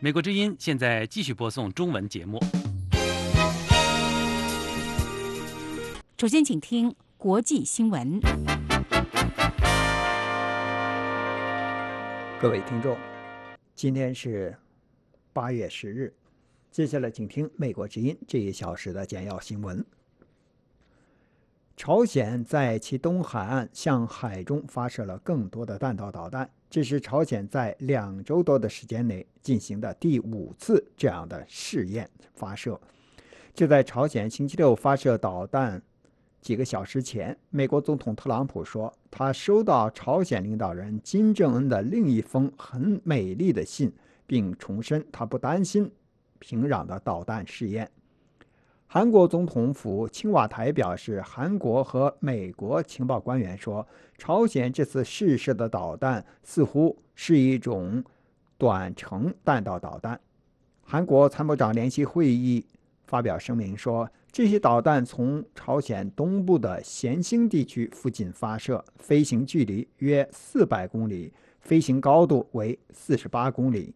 美国之音现在继续播送中文节目。首先，请听国际新闻。各位听众，今天是八月十日。接下来，请听美国之音这一小时的简要新闻。朝鲜在其东海岸向海中发射了更多的弹道导弹，这是朝鲜在两周多的时间内进行的第五次这样的试验发射。就在朝鲜星期六发射导弹几个小时前，美国总统特朗普说，他收到朝鲜领导人金正恩的另一封很美丽的信，并重申他不担心平壤的导弹试验。韩国总统府青瓦台表示，韩国和美国情报官员说，朝鲜这次试射的导弹似乎是一种短程弹道导弹。韩国参谋长联席会议发表声明说，这些导弹从朝鲜东部的咸兴地区附近发射，飞行距离约四百公里，飞行高度为四十八公里。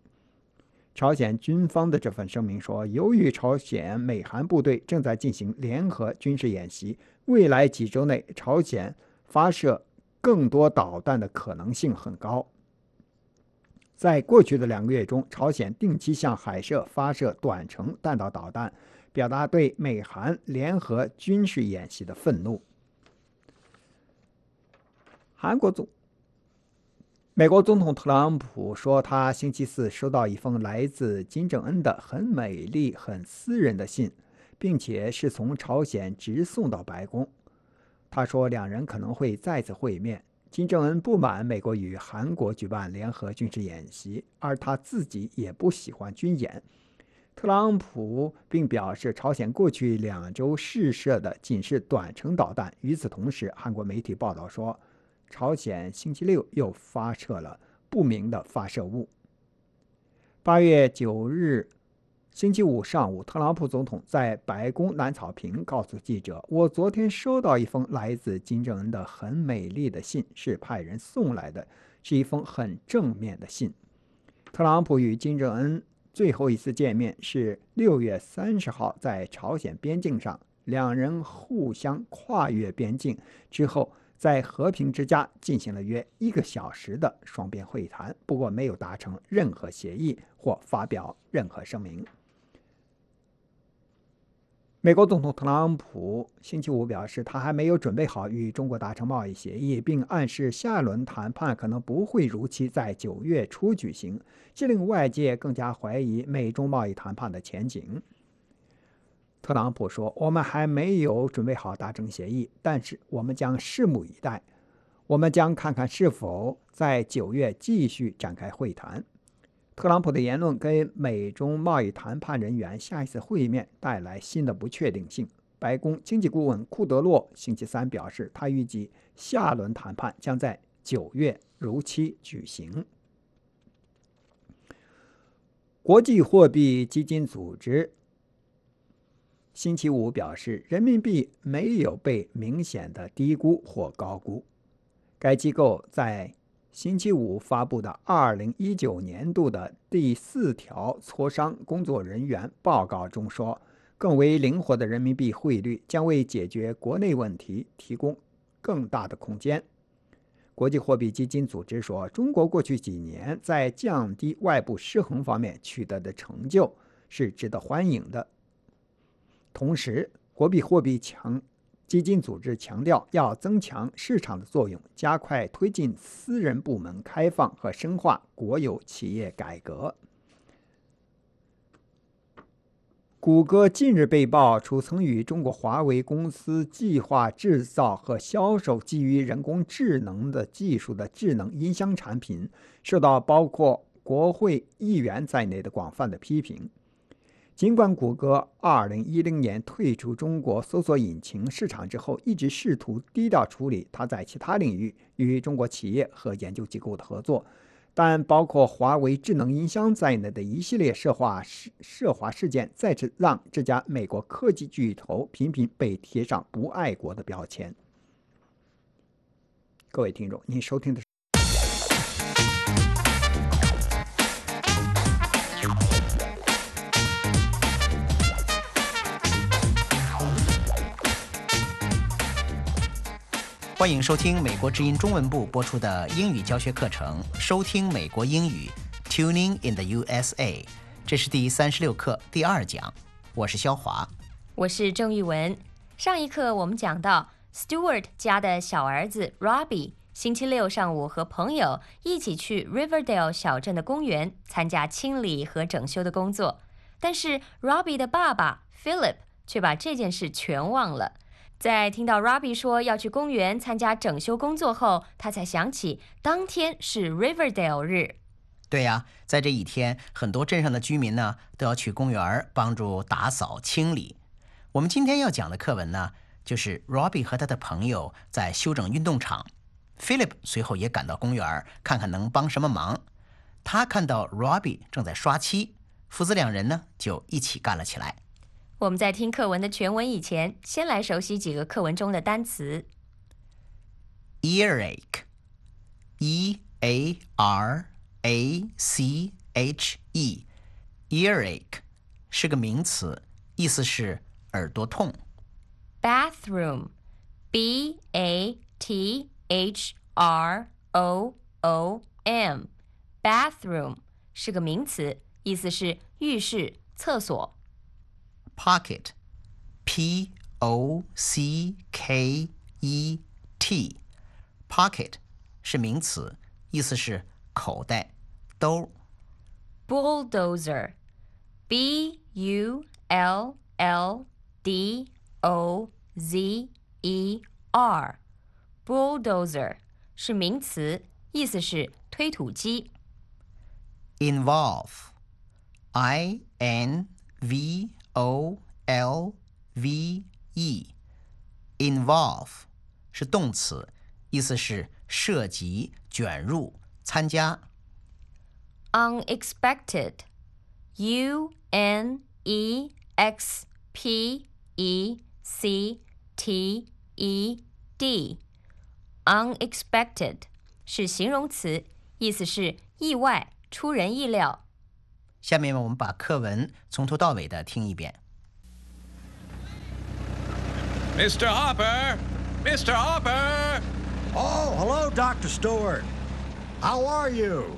朝鲜军方的这份声明说，由于朝鲜美韩部队正在进行联合军事演习，未来几周内朝鲜发射更多导弹的可能性很高。在过去的两个月中，朝鲜定期向海射发射短程弹道导弹，表达对美韩联合军事演习的愤怒。韩国总。美国总统特朗普说，他星期四收到一封来自金正恩的很美丽、很私人的信，并且是从朝鲜直送到白宫。他说，两人可能会再次会面。金正恩不满美国与韩国举办联合军事演习，而他自己也不喜欢军演。特朗普并表示，朝鲜过去两周试射的仅是短程导弹。与此同时，韩国媒体报道说。朝鲜星期六又发射了不明的发射物。八月九日，星期五上午，特朗普总统在白宫南草坪告诉记者：“我昨天收到一封来自金正恩的很美丽的信，是派人送来的，是一封很正面的信。”特朗普与金正恩最后一次见面是六月三十号在朝鲜边境上，两人互相跨越边境之后。在和平之家进行了约一个小时的双边会谈，不过没有达成任何协议或发表任何声明。美国总统特朗普星期五表示，他还没有准备好与中国达成贸易协议，并暗示下一轮谈判可能不会如期在九月初举行，这令外界更加怀疑美中贸易谈判的前景。特朗普说：“我们还没有准备好达成协议，但是我们将拭目以待。我们将看看是否在九月继续展开会谈。”特朗普的言论给美中贸易谈判人员下一次会面带来新的不确定性。白宫经济顾问库德洛星期三表示，他预计下轮谈判将在九月如期举行。国际货币基金组织。星期五表示，人民币没有被明显的低估或高估。该机构在星期五发布的2019年度的第四条磋商工作人员报告中说，更为灵活的人民币汇率将为解决国内问题提供更大的空间。国际货币基金组织说，中国过去几年在降低外部失衡方面取得的成就是值得欢迎的。同时，国际货币强基金组织强调要增强市场的作用，加快推进私人部门开放和深化国有企业改革。谷歌近日被曝出曾与中国华为公司计划制造和销售基于人工智能的技术的智能音箱产品，受到包括国会议员在内的广泛的批评。尽管谷歌2010年退出中国搜索引擎市场之后，一直试图低调处理它在其他领域与中国企业和研究机构的合作，但包括华为智能音箱在内的一系列涉华事涉华事件，再次让这家美国科技巨头频频被贴上不爱国的标签。各位听众，您收听的欢迎收听美国之音中文部播出的英语教学课程，收听美国英语，Tuning in the USA。这是第三十六课第二讲，我是肖华。我是郑玉文。上一课我们讲到，Stewart 家的小儿子 Robbie 星期六上午和朋友一起去 Riverdale 小镇的公园参加清理和整修的工作，但是 Robbie 的爸爸 Philip 却把这件事全忘了。在听到 Robbie 说要去公园参加整修工作后，他才想起当天是 Riverdale 日。对呀，在这一天，很多镇上的居民呢都要去公园帮助打扫清理。我们今天要讲的课文呢，就是 Robbie 和他的朋友在修整运动场。Philip 随后也赶到公园，看看能帮什么忙。他看到 Robbie 正在刷漆，父子两人呢就一起干了起来。我们在听课文的全文以前，先来熟悉几个课文中的单词。earache，e a r a c h e，earache 是个名词，意思是耳朵痛。bathroom，b a t h r o o m，bathroom 是个名词，意思是浴室、厕所。pocket p o c k e t pocket 是名词，意思是口袋、兜。 bulldozer b u l l d o z e r bulldozer 是名词，意思是推土机。 involve i n v o l v e involve 是动词，意思是涉及、卷入、参加。 unexpected u n e x p e c t e d unexpected 是形容词，意思是意外、出人意料。 下面我们把课文从头到尾的听一遍。 Mr. Hopper! Mr. Hopper! Oh, hello, Dr. Stewart. How are you?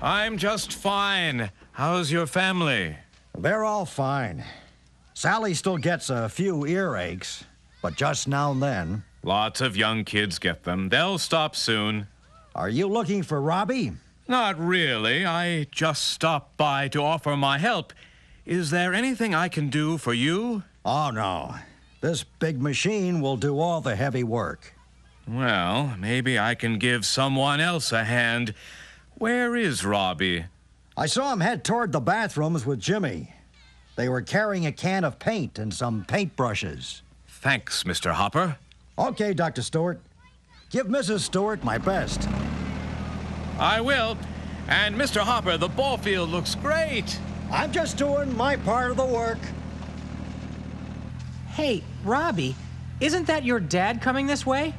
I'm just fine. How's your family? They're all fine. Sally still gets a few earaches, but just now and then. Lots of young kids get them. They'll stop soon. Are you looking for Robbie? Not really. I just stopped by to offer my help. Is there anything I can do for you? Oh, no. This big machine will do all the heavy work. Well, maybe I can give someone else a hand. Where is Robbie? I saw him head toward the bathrooms with Jimmy. They were carrying a can of paint and some paintbrushes. Thanks, Mr. Hopper. Okay, Dr. Stewart. Give Mrs. Stewart my best. I will. And Mr. Hopper, the ball field looks great. I'm just doing my part of the work. Hey, Robbie, isn't that your dad coming this way?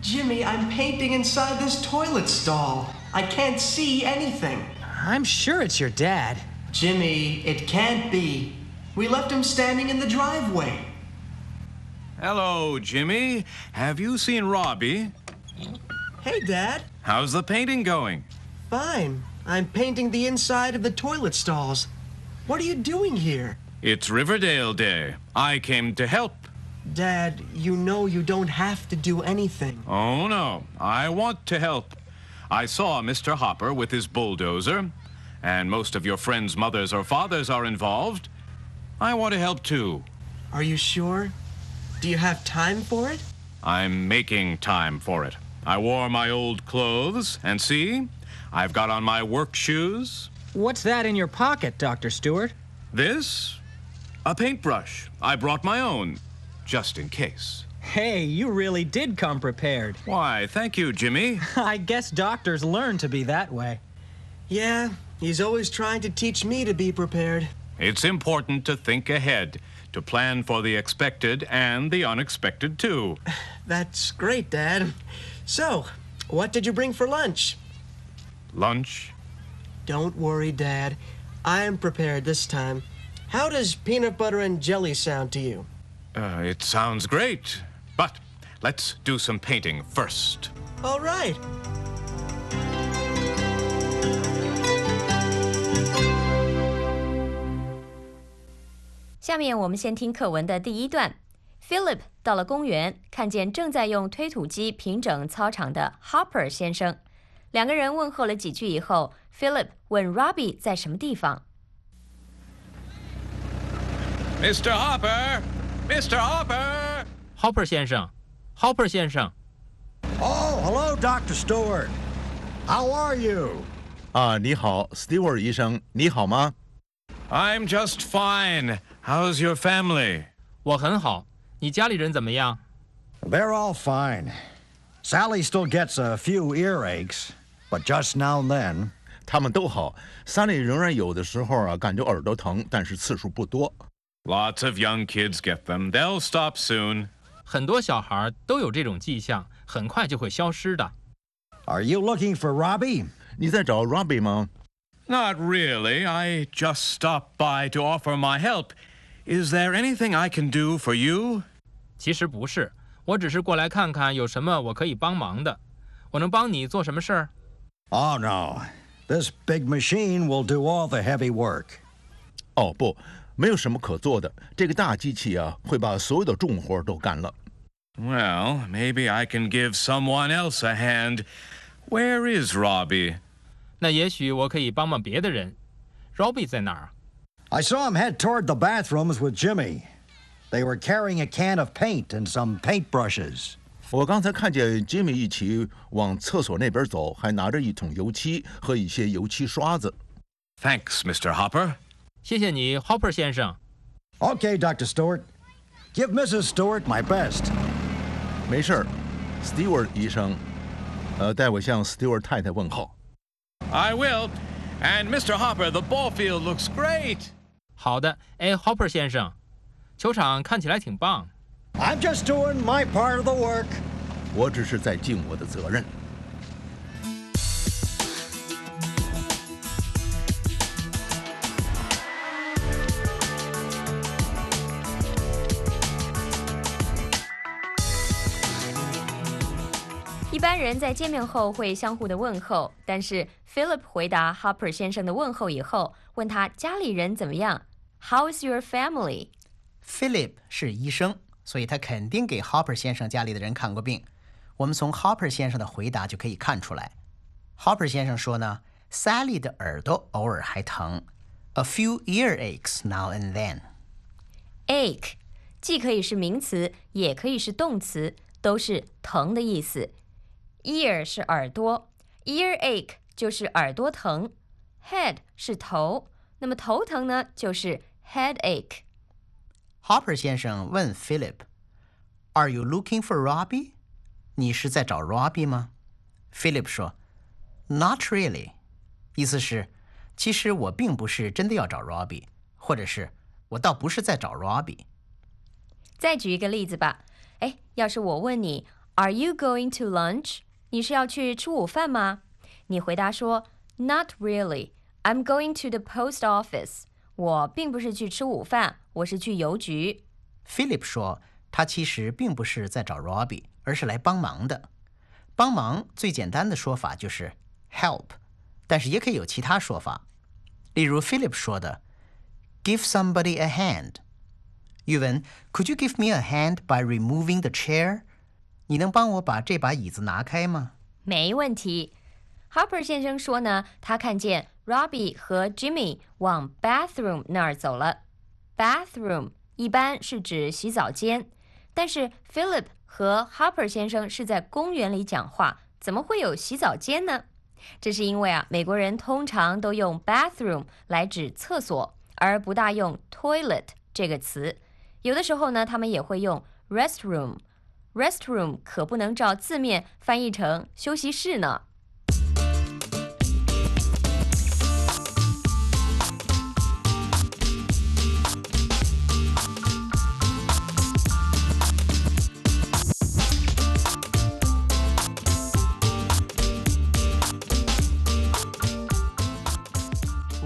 Jimmy, I'm painting inside this toilet stall. I can't see anything. I'm sure it's your dad. Jimmy, it can't be. We left him standing in the driveway. Hello, Jimmy. Have you seen Robbie? Hey, Dad. How's the painting going? Fine. I'm painting the inside of the toilet stalls. What are you doing here? It's Riverdale Day. I came to help. Dad, you know you don't have to do anything. Oh, no. I want to help. I saw Mr. Hopper with his bulldozer, and most of your friends' mothers or fathers are involved. I want to help too. Are you sure? Do you have time for it? I'm making time for it. I wore my old clothes, and see, I've got on my work shoes. What's that in your pocket, Dr. Stewart? This? A paintbrush. I brought my own, just in case. Hey, you really did come prepared. Why, thank you, Jimmy. I guess doctors learn to be that way. Yeah, he's always trying to teach me to be prepared. It's important to think ahead, to plan for the expected and the unexpected, too. That's great, Dad. So, what did you bring for lunch? Lunch? Don't worry, Dad. I am prepared this time. How does peanut butter and jelly sound to you? Uh, it sounds great. But let's do some painting first. All right. 下面我们先听课文的第一段。 Philip 到了公园，看见正在用推土机平整操场的 Hopper 先生。两个人问候了几句以后，Philip 问 Robbie 在什么地方。 Mr. Hopper! Mr. Hopper! Hopper 先生，Hopper 先生， Oh, hello, Dr. Stewart. How are you? 啊，你好，Stewart 医生，你好吗？ I'm just fine. How's your family? 我很好。 你家里人怎么样？ They're all fine. Sally still gets a few earaches, but just now and then. 他们都好。Sunny 仍然有的时候啊，感觉耳朵疼，但是次数不多。 Lots of young kids get them. They'll stop soon. 很多小孩都有这种迹象，很快就会消失的。 Are you looking for Robbie? 你在找 Robbie 吗？ Not really. I just stopped by to offer my help. Is there anything I can do for you? 其实不是，我只是过来看看有什么我可以帮忙的。我能帮你做什么事儿？ Oh, no. This big machine will do all the heavy work. 哦，不，没有什么可做的。这个大机器啊，会把所有的重活都干了。 Well, maybe I can give someone else a hand. Where is Robbie? 那也许我可以帮帮别的人。Robbie 在哪儿？ I saw him head toward the bathrooms with Jimmy. They were carrying a can of paint and some paintbrushes. 我刚才看见 Jimmy 一起往厕所那边走，还拿着一桶油漆和一些油漆刷子。 Thanks, Mr. Hopper. 谢谢你，Hopper 先生。 Okay, Dr. Stewart. Give Mrs. Stewart my best. 没事儿，Stewart 医生，呃，代我向 Stewart 太太问好。 I will. And Mr. Hopper, the ball field looks great. 好的，哎，Hopper 先生， 球场看起来挺棒。I'm just doing my part of the work. 我只是在尽我的责任。一般人在见面后会相互的问候，但是 Philip 回答 Hopper 先生的问候以后，问他家里人怎么样？How's your family？Philip 是医生，所以他肯定给 Hopper 先生家里的人看过病。我们从 Hopper 先生的回答就可以看出来。Hopper 先生说呢，Sally 的耳朵偶尔还疼，a few earaches now and then。ache 既可以是名词，也可以是动词，都是疼的意思。ear 是耳朵，earache 就是耳朵疼，head 是头，那么头疼呢就是 headache。Hopper 先生问 Philip：“Are you looking for Robbie？” 你是在找 Robbie 吗？Philip 说：“Not really。”意思是，其实我并不是真的要找 Robbie，或者是我倒不是在找 Robbie。再举一个例子吧。哎，要是我问你，Are you going to lunch？你是要去吃午饭吗？你回答说，Not really. I'm going to the post office. 我并不是去吃午饭，我是去邮局。Philip 说，他其实并不是在找 Robbie，而是来帮忙的。帮忙最简单的说法就是 help，但是也可以有其他说法。例如 Philip 说的，give somebody a hand。语文，Could you give me a hand by removing the chair？你能帮我把这把椅子拿开吗？没问题。Harper 先生说呢，他看见 Robbie 和 Jimmy 往 bathroom 那儿走了。bathroom 一般是指洗澡间，但是 Philip 和 Harper 先生是在公园里讲话，怎么会有洗澡间呢？这是因为啊，美国人通常都用 bathroom 来指厕所，而不大用 toilet 这个词。有的时候呢，他们也会用 restroom。restroom 可不能照字面翻译成休息室呢。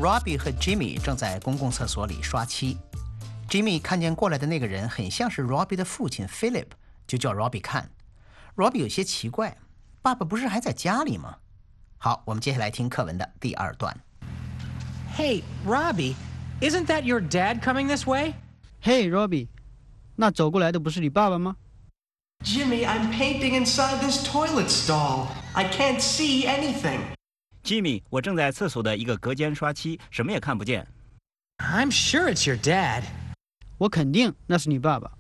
Robbie 和 Jimmy 正在公共厕所里刷漆。Jimmy 看见过来的那个人很像是 Robbie 的父亲 Philip，就叫 Robbie 看。 Robbie 有些奇怪，爸爸不是还在家里吗？好，我们接下来听课文的第二段。 Hey, Robbie, isn't that your dad coming this way? 嘿，Robbie，那走过来的不是你爸爸吗？ Jimmy, I'm painting inside this toilet stall. I can't see anything. Jimmy，我正在厕所的一个隔间刷漆，什么也看不见。 I'm sure it's your dad. 我肯定那是你爸爸。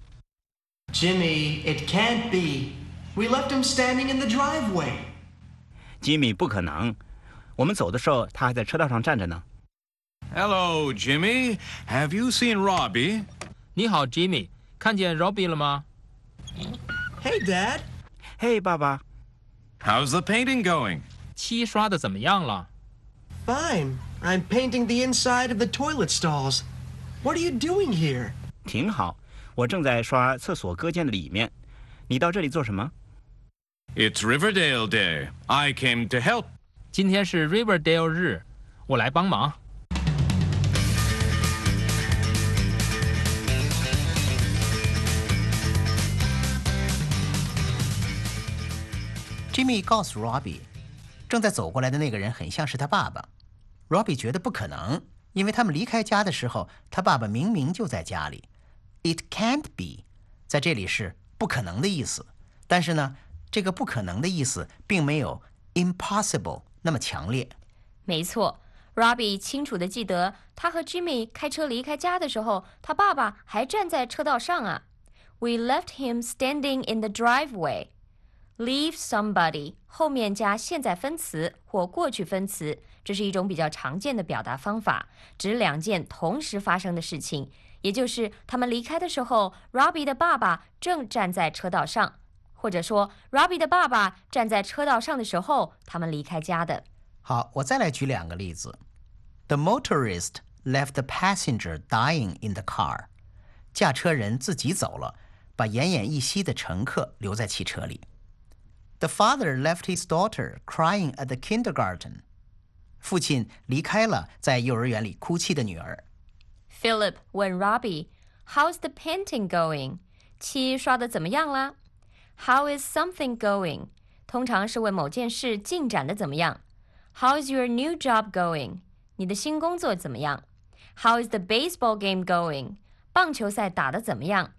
Jimmy, it can't be. We left him standing in the driveway. Jimmy，不可能，我们走的时候他还在车道上站着呢。 Hello, Jimmy. Have you seen Robbie? 你好，Jimmy，看见 Robbie 了吗？ Hey, Dad. 嘿，爸爸， How's the painting going? 漆刷的怎么样了？ Fine. I'm painting the inside of the toilet stalls. What are you doing here? 挺好，我正在刷厕所隔间的里面。你到这里做什么？ It's Riverdale Day. I came to help. 今天是 Riverdale 日，我来帮忙。 Jimmy 告诉 Robbie， 正在走过来的那个人很像是他爸爸。Robbie 觉得不可能，因为他们离开家的时候，他爸爸明明就在家里。It can't be，在这里是不可能的意思。但是呢，这个不可能的意思并没有 impossible 那么强烈。没错，Robbie 清楚地记得，他和 Jimmy 开车离开家的时候，他爸爸还站在车道上啊。We left him standing in the driveway. Leave somebody 后面加现在分词或过去分词，这是一种比较常见的表达方法，指两件同时发生的事情。也就是他们离开的时候，Robbie 的爸爸正站在车道上，或者说 Robbie 的爸爸站在车道上的时候，他们离开家的。好，我再来举两个例子。The motorist left the passenger dying in the car。驾车人自己走了，把奄奄一息的乘客留在汽车里。The father left his daughter crying at the kindergarten。父亲离开了在幼儿园里哭泣的女儿。 Philip 问 Robbie，How's the painting going？漆刷的怎么样啦？How is something going？通常是问某件事进展的怎么样。How's your new job going？你的新工作怎么样？How is the baseball game going？棒球赛打得怎么样？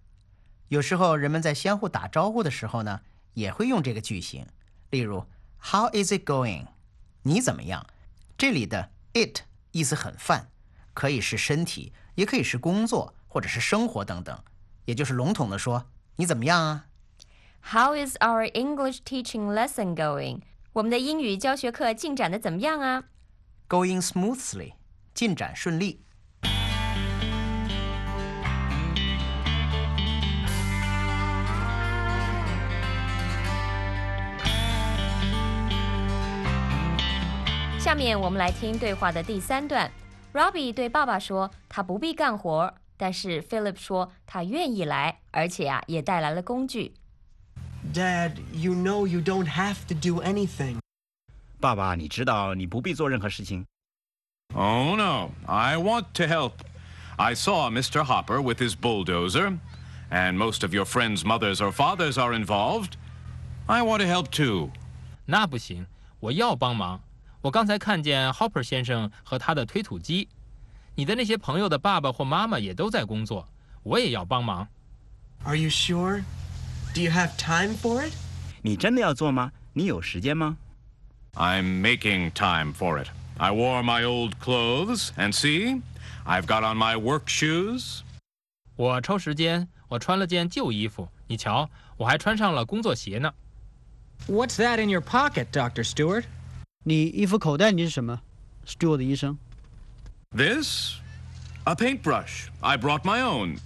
有时候人们在相互打招呼的时候呢， 也会用这个句型。例如，How is it going？你怎么样？这里的 it 意思很泛，可以是身体，也可以是工作或者是生活等等，也就是笼统的说你怎么样啊？How is our English teaching lesson going？我们的英语教学课进展的怎么样啊？Going smoothly，进展顺利。下面我们来听对话的第三段。Robbie 对爸爸说他不必干活，但是 Philip 说他愿意来，而且啊也带来了工具。 Dad, you know you don't have to do anything. 爸爸，你知道你不必做任何事情。 Oh, no. I want to help. I saw Mr. Hopper with his bulldozer, and most of your friends' mothers or fathers are involved. I want to help too. 那不行，我要帮忙。 我刚才看见 Hopper 先生和他的推土机，你的那些朋友的爸爸或妈妈也都在工作，我也要帮忙。 Are you sure? Do you have time for it? 你真的要做吗？你有时间吗？ I'm making time for it. I wore my old clothes, and see, I've got on my work shoes. 我抽时间，我穿了件旧衣服，你瞧，我还穿上了工作鞋呢。 What's that in your pocket, Dr. Stewart? 你衣服口袋里是什么？Stewart 医生。This? A paintbrush. I brought my own,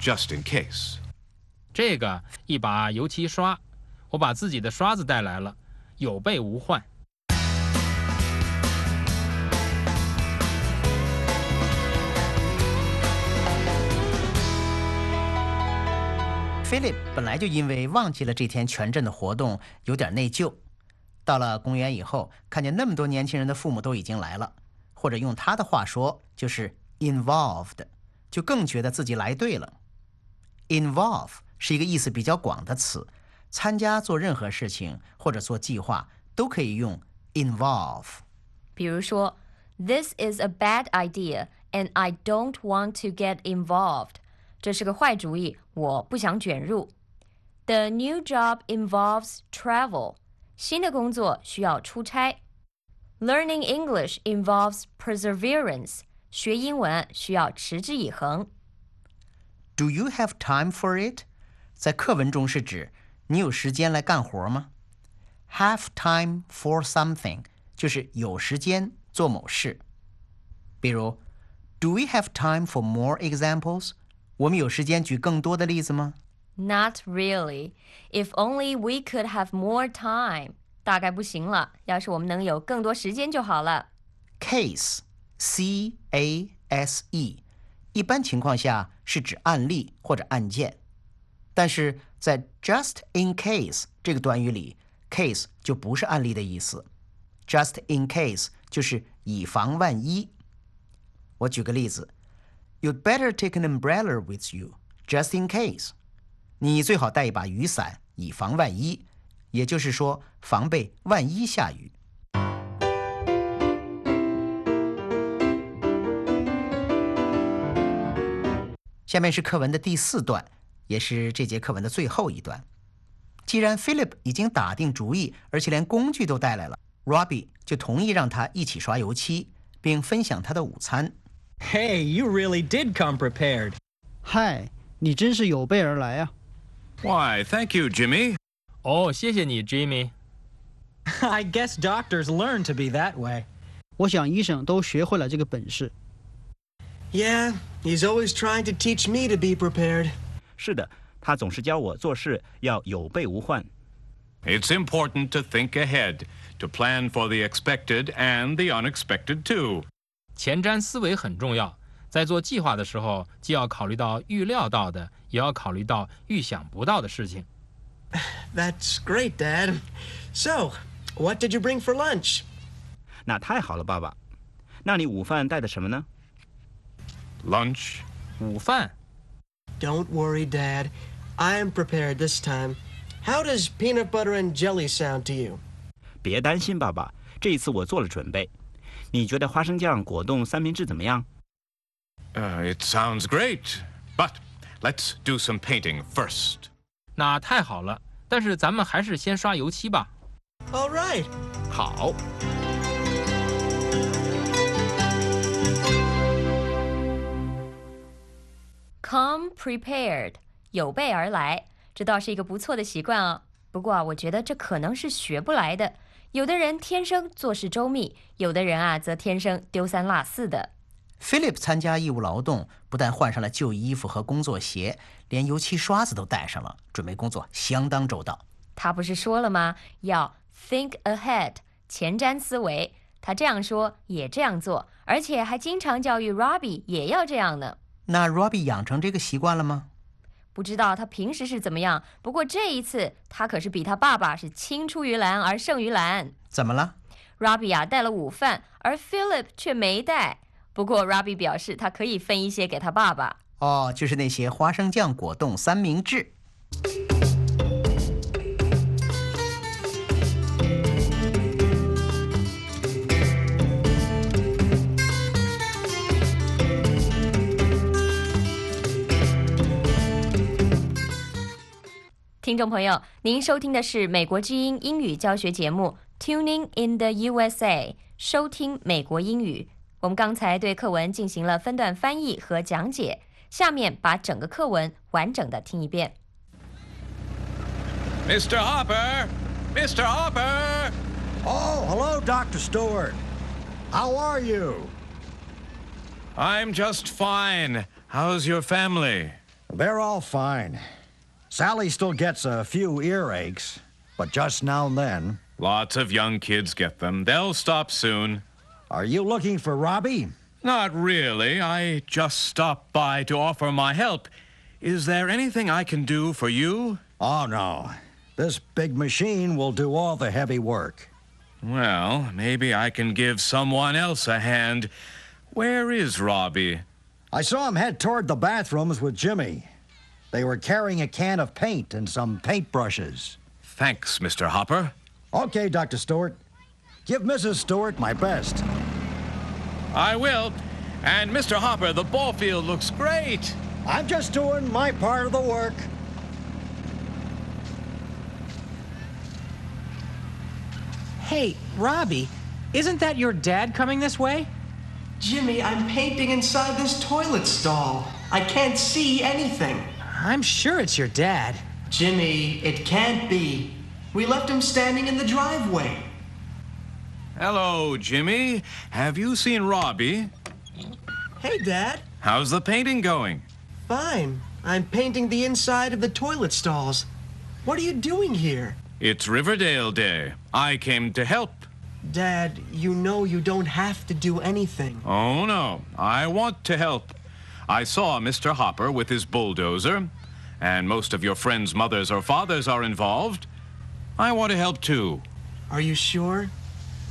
just in case. 这个一把油漆刷，我把自己的刷子带来了，有备无患。Philip 本来就因为忘记了这天全镇的活动，有点内疚。到了公园以后，看见那么多年轻人的父母都已经来了，或者用他的话说就是 involved，就更觉得自己来对了。Involve 是一个意思比较广的词， 参加做任何事情或者做计划都可以用 involve。比如说，This is a bad idea, and I don't want to get involved。这是个坏主意，我不想卷入。The new job involves travel。 新的工作需要出差。Learning English involves perseverance。学英文需要持之以恒。Do you have time for it？在课文中是指你有时间来干活吗？Have time for something 就是有时间做某事。比如，Do we have time for more examples？我们有时间举更多的例子吗 ？Not really. If only we could have more time. 大概不行了。要是我们能有更多时间就好了。Case, C A S E，一般情况下是指案例或者案件，但是在 just in case 这个短语里，case 就不是案例的意思。just in case 就是以防万一。我举个例子，You'd better take an umbrella with you just in case。 你最好带一把雨伞，以防万一。也就是说，防备万一下雨。下面是课文的第四段，也是这节课文的最后一段。既然 Philip 已经打定主意，而且连工具都带来了，Robbie 就同意让他一起刷油漆，并分享他的午餐。Hey, you really did come prepared. 嗨，你真是有备而来啊 ！Why, thank you, Jimmy. 哦，谢谢你，Jimmy。I guess doctors learn to be that way. 我想医生都学会了这个本事。Yeah, he's always trying to teach me to be prepared. 是的，他总是教我做事要有备无患。It's important to think ahead, to plan for the expected and the unexpected too. 前瞻思维很重要， 在做计划的时候，既要考虑到预料到的，也要考虑到预想不到的事情。That's great, Dad. So, what did you bring for lunch? 那太好了，爸爸。那你午饭带的什么呢？Lunch. 午饭。Don't worry, Dad. I'm prepared this time. How does peanut butter and jelly sound to you? 别担心，爸爸。这一次我做了准备。你觉得花生酱果冻三明治怎么样 ？Uh, it sounds great. But let's do some painting first. 那太好了，但是咱们还是先刷油漆吧。All right，好。Come prepared，有备而来，这倒是一个不错的习惯哦。不过啊，我觉得这可能是学不来的。有的人天生做事周密，有的人啊则天生丢三落四的。Philip 参加义务劳动，不但换上了旧衣服和工作鞋，连油漆刷子都带上了，准备工作相当周到。他不是说了吗？要 think ahead，前瞻思维。他这样说，也这样做，而且还经常教育 Robbie 也要这样呢。那 Robbie 养成这个习惯了吗？不知道他平时是怎么样。不过这一次，他可是比他爸爸是青出于蓝而胜于蓝。怎么了？Robbie 啊带了午饭，而 Philip 却没带。不过，Robbie 表示他可以分一些给他爸爸。哦，就是那些花生酱果冻三明治。听众朋友，您收听的是美国之音英语教学节目《Tuning in the USA》，收听美国英语。我们刚才对课文进行了分段翻译和讲解，下面把整个课文完整的听一遍。Mr. Hopper, Mr. Hopper. Oh, hello, Dr. Stewart. How are you? I'm just fine. How's your family? They're all fine. Sally still gets a few earaches, but just now and then. Lots of young kids get them. They'll stop soon. Are you looking for Robbie? Not really. I just stopped by to offer my help. Is there anything I can do for you? Oh, no. This big machine will do all the heavy work. Well, maybe I can give someone else a hand. Where is Robbie? I saw him head toward the bathrooms with Jimmy. They were carrying a can of paint and some paintbrushes. Thanks, Mr. Hopper. Okay, Dr. Stewart. Give Mrs. Stewart my best. I will. And Mr. Hopper, the ball field looks great. I'm just doing my part of the work. Hey, Robbie, isn't that your dad coming this way? Jimmy, I'm painting inside this toilet stall. I can't see anything. I'm sure it's your dad. Jimmy, it can't be. We left him standing in the driveway. Hello, Jimmy. Have you seen Robbie? Hey, Dad. How's the painting going? Fine. I'm painting the inside of the toilet stalls. What are you doing here? It's Riverdale Day. I came to help. Dad, you know you don't have to do anything. Oh, no. I want to help. I saw Mr. Hopper with his bulldozer, and most of your friends' mothers or fathers are involved. I want to help too. Are you sure?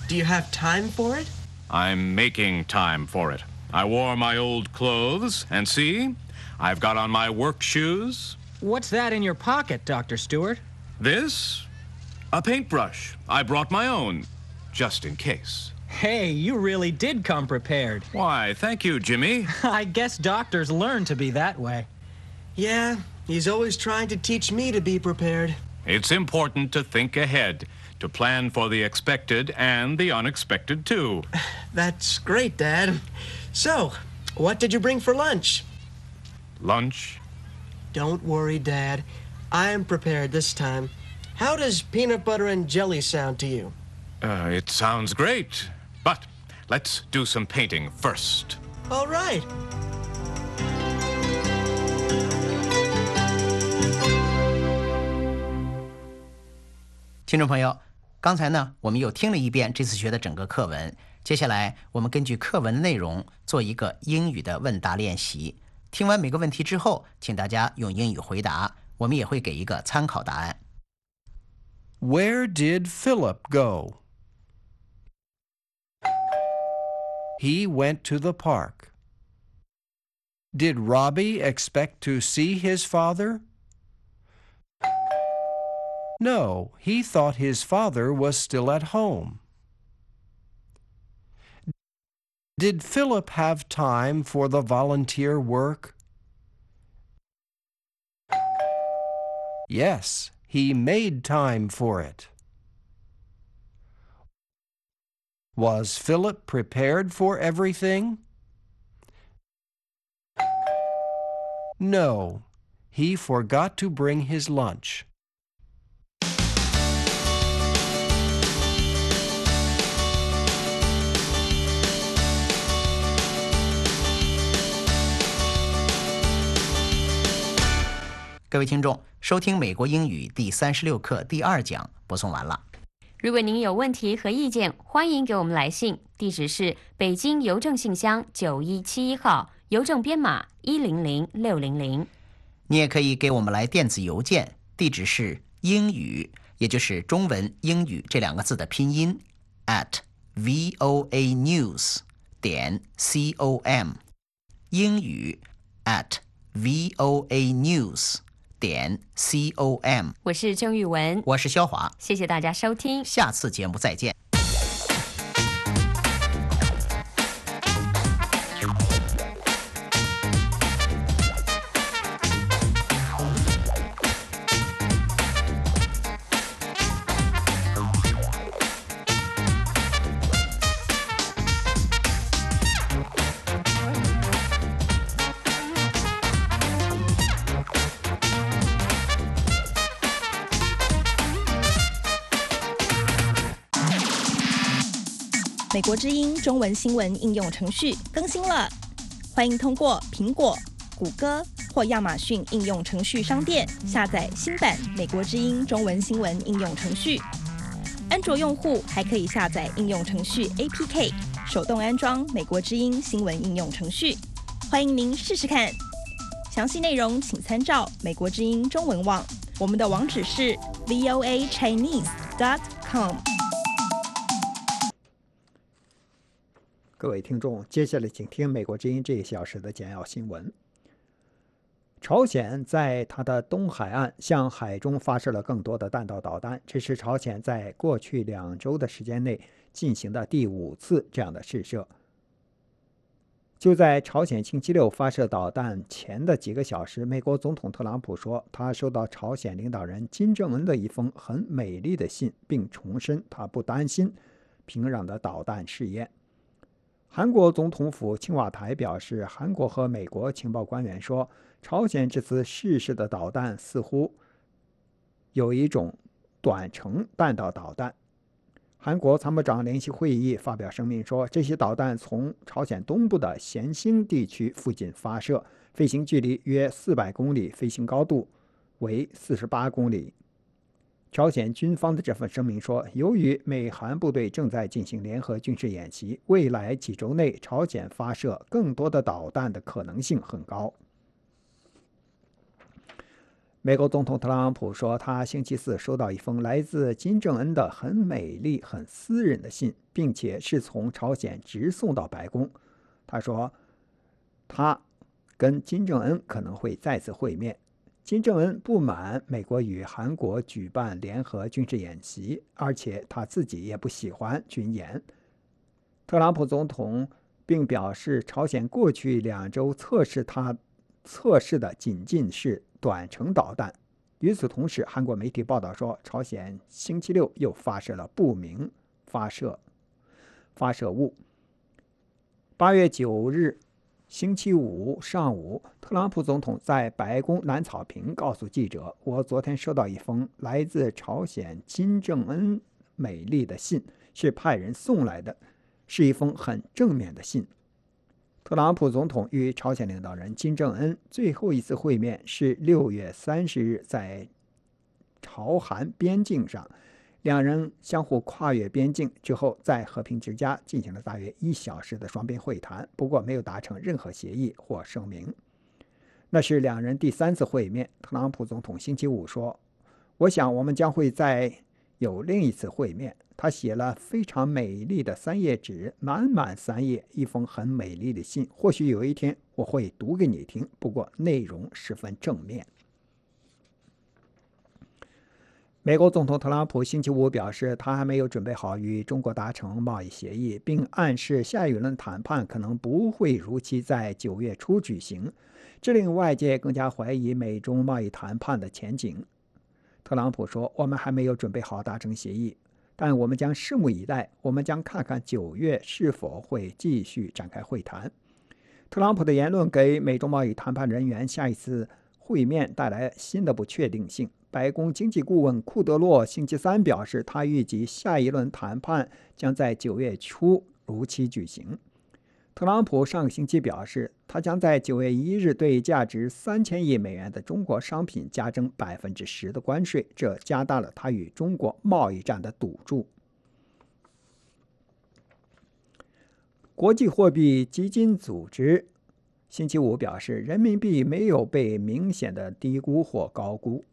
Do you have time for it? I'm making time for it. I wore my old clothes, and see, I've got on my work shoes. What's that in your pocket, Dr. Stewart? This? A paintbrush. I brought my own, just in case. Hey, you really did come prepared. Why, thank you, Jimmy. I guess doctors learn to be that way. Yeah, he's always trying to teach me to be prepared. It's important to think ahead, to plan for the expected and the unexpected, too. That's great, Dad. So, what did you bring for lunch? Lunch? Don't worry, Dad. I am prepared this time. How does peanut butter and jelly sound to you? Uh, it sounds great. But let's do some painting first. All right. 听众朋友， 刚才呢，我们又听了一遍这次学的整个课文。接下来，我们根据课文的内容做一个英语的问答练习。听完每个问题之后，请大家用英语回答。我们也会给一个参考答案。Where did Philip go? He went to the park. Did Robbie expect to see his father? No, he thought his father was still at home. Did Philip have time for the volunteer work? Yes, he made time for it. Was Philip prepared for everything? No, he forgot to bring his lunch. 各位听众，收听美国英语第三十六课第二讲播送完了。如果您有问题和意见，欢迎给我们来信，地址是北京邮政信箱九一七一号，邮政编码一零零六零零。你也可以给我们来电子邮件，地址是英语，也就是中文英语这两个字的拼音 at v o a news 点 c o m，英语 at v o a news 点 c o m。我是郑玉文，我是肖华，谢谢大家收听，下次节目再见。之音中文新闻应用程序更新了，欢迎通过苹果、谷歌或亚马逊应用程序商店下载新版美国之音中文新闻应用程序。安卓用户还可以下载应用程序 APK，手动安装美国之音新闻应用程序。欢迎您试试看，详细内容请参照美国之音中文网，我们的网址是 voachinese.com。各位听众，接下来请听美国之音这一小时的简要新闻。朝鲜在它的东海岸向海中发射了更多的弹道导弹，这是朝鲜在过去两周的时间内进行的第五次这样的试射。就在朝鲜星期六发射导弹前的几个小时，美国总统特朗普说，他收到朝鲜领导人金正恩的一封很美丽的信，并重申他不担心平壤的导弹试验。韩国总统府青瓦台表示，韩国和美国情报官员说，朝鲜这次试射的导弹似乎有一种短程弹道导弹。韩国参谋长联席会议发表声明说，这些导弹从朝鲜东部的咸兴地区附近发射，飞行距离约四百公里，飞行高度为四十八公里。朝鲜军方的这份声明说，由于美韩部队正在进行联合军事演习，未来几周内朝鲜发射更多的导弹的可能性很高。美国总统特朗普说，他星期四收到一封来自金正恩的很美丽、很私人的信，并且是从朝鲜直送到白宫。他说，他跟金正恩可能会再次会面。金正恩不满美国与韩国举办联合军事演习，而且他自己也不喜欢军演。特朗普总统并表示，朝鲜过去两周测试他测试的仅仅是短程导弹。与此同时，韩国媒体报道说，朝鲜星期六又发射了不明发射发射物。八月九日。星期五上午，特朗普总统在白宫南草坪告诉记者：“我昨天收到一封来自朝鲜金正恩美丽的信，是派人送来的，是一封很正面的信。”特朗普总统与朝鲜领导人金正恩最后一次会面是六月三十日在朝韩边境上。两人相互跨越边境之后，在和平之家进行了大约一小时的双边会谈，不过没有达成任何协议或声明。那是两人第三次会面。特朗普总统星期五说：“我想我们将会再有另一次会面。”他写了非常美丽的三页纸，满满三页，一封很美丽的信。或许有一天我会读给你听，不过内容十分正面。美国总统特朗普星期五表示，他还没有准备好与中国达成贸易协议，并暗示下一轮谈判可能不会如期在九月初举行，这令外界更加怀疑美中贸易谈判的前景。特朗普说：“我们还没有准备好达成协议，但我们将拭目以待。我们将看看九月是否会继续展开会谈。”特朗普的言论给美中贸易谈判人员下一次会面带来新的不确定性。白宫经济顾问库德洛星期三表示，他预计下一轮谈判将在九月初如期举行。特朗普上个星期表示，他将在九月一日对价值三千亿美元的中国商品加征百分之十的关税，这加大了他与中国贸易战的赌注。国际货币基金组织星期五表示，人民币没有被明显的低估或高估。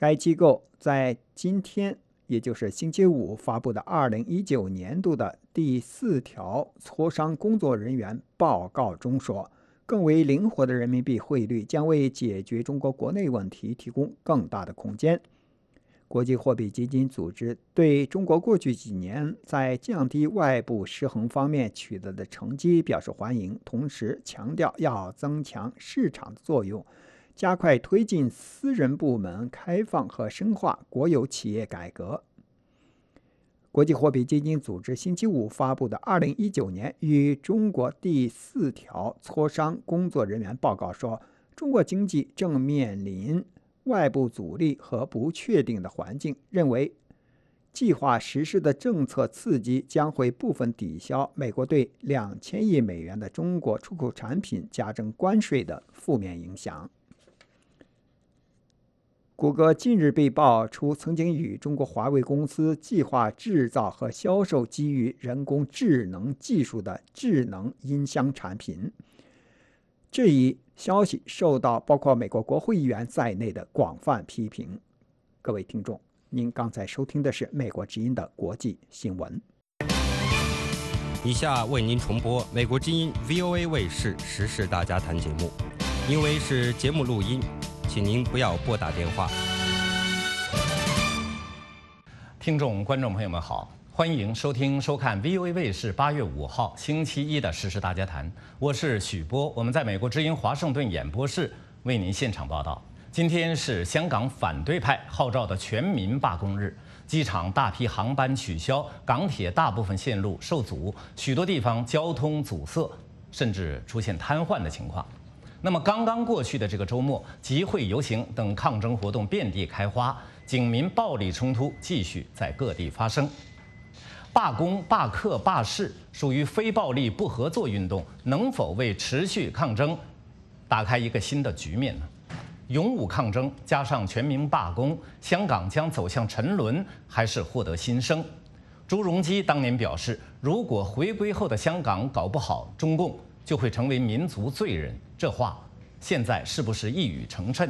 该机构在今天，也就是星期五发布的二零一九年度的第四条磋商工作人员报告中说，更为灵活的人民币汇率将为解决中国国内问题提供更大的空间。国际货币基金组织对中国过去几年在降低外部失衡方面取得的成绩表示欢迎，同时强调要增强市场的作用。加快推进私人部门开放和深化国有企业改革。国际货币基金组织星期五发布的《二零一九年与中国第四条磋商工作人员报告》说，中国经济正面临外部阻力和不确定的环境，认为计划实施的政策刺激将会部分抵消美国对两千亿美元的中国出口产品加征关税的负面影响。谷歌近日被爆出曾经与中国华为公司计划制造和销售基于人工智能技术的智能音箱产品。这一消息受到包括美国国会议员在内的广泛批评。各位听众，您刚才收听的是美国之音的国际新闻。以下为您重播美国之音 VOA 卫视时事大家谈节目。因为是节目录音，请您不要拨打电话。听众、观众朋友们好，欢迎收听、收看 VOA 卫视八月五号星期一的《时事大家谈》，我是许波，我们在美国之音华盛顿演播室为您现场报道。今天是香港反对派号召的全民罢工日，机场大批航班取消，港铁大部分线路受阻，许多地方交通阻塞，甚至出现瘫痪的情况。那么刚刚过去的这个周末，集会、游行等抗争活动遍地开花，警民暴力冲突继续在各地发生。罢工、罢课、罢市属于非暴力不合作运动，能否为持续抗争打开一个新的局面呢？勇武抗争加上全民罢工，香港将走向沉沦，还是获得新生？朱镕基当年表示，如果回归后的香港搞不好，中共就会成为民族罪人。这话现在是不是一语成谶？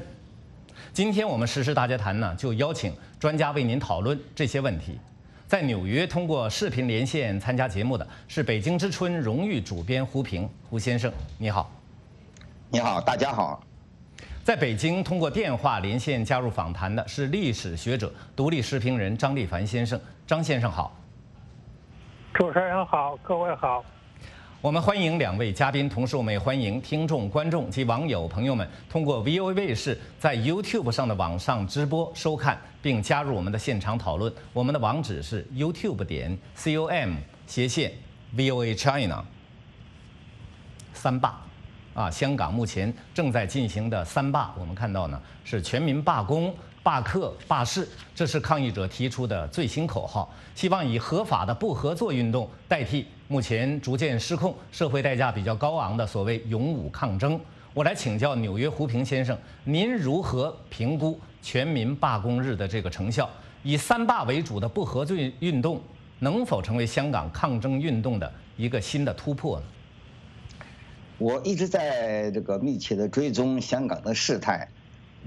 今天我们实时大家谈呢，就邀请专家为您讨论这些问题。在纽约通过视频连线参加节目的是北京之春荣誉主编胡平，胡先生，你好。你好，大家好。在北京通过电话连线加入访谈的是历史学者、独立视频人张立凡先生，张先生好。主持人好，各位好。我们欢迎两位嘉宾，同时我们也欢迎听众、观众及网友朋友们通过 VOA 卫视在 YouTube 上的网上直播收看，并加入我们的现场讨论。我们的网址是 YouTube 点 com 斜线 VOA China。三罢啊，香港目前正在进行的三罢，我们看到呢是全民罢工、罢课、罢市，这是抗议者提出的最新口号，希望以合法的不合作运动代替。目前逐渐失控、社会代价比较高昂的所谓勇武抗争，我来请教纽约胡平先生，您如何评估全民罢工日的这个成效？以三罢为主的不合作运动能否成为香港抗争运动的一个新的突破呢？我一直在这个密切的追踪香港的事态，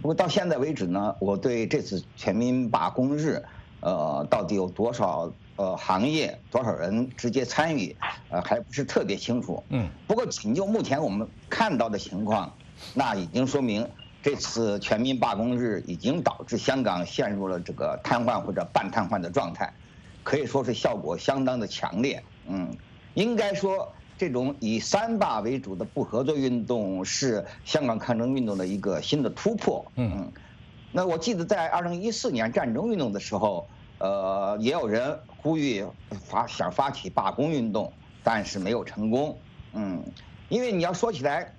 不过到现在为止呢，我对这次全民罢工日，呃，到底有多少？呃，行业多少人直接参与，呃，还不是特别清楚。嗯。不过仅就目前我们看到的情况，那已经说明这次全民罢工日已经导致香港陷入了这个瘫痪或者半瘫痪的状态，可以说是效果相当的强烈。嗯。应该说，这种以三罢为主的不合作运动是香港抗争运动的一个新的突破。嗯。那我记得在二零一四年战争运动的时候。呃，也有人呼吁发想发起罢工运动，但是没有成功。嗯，因为你要说起来，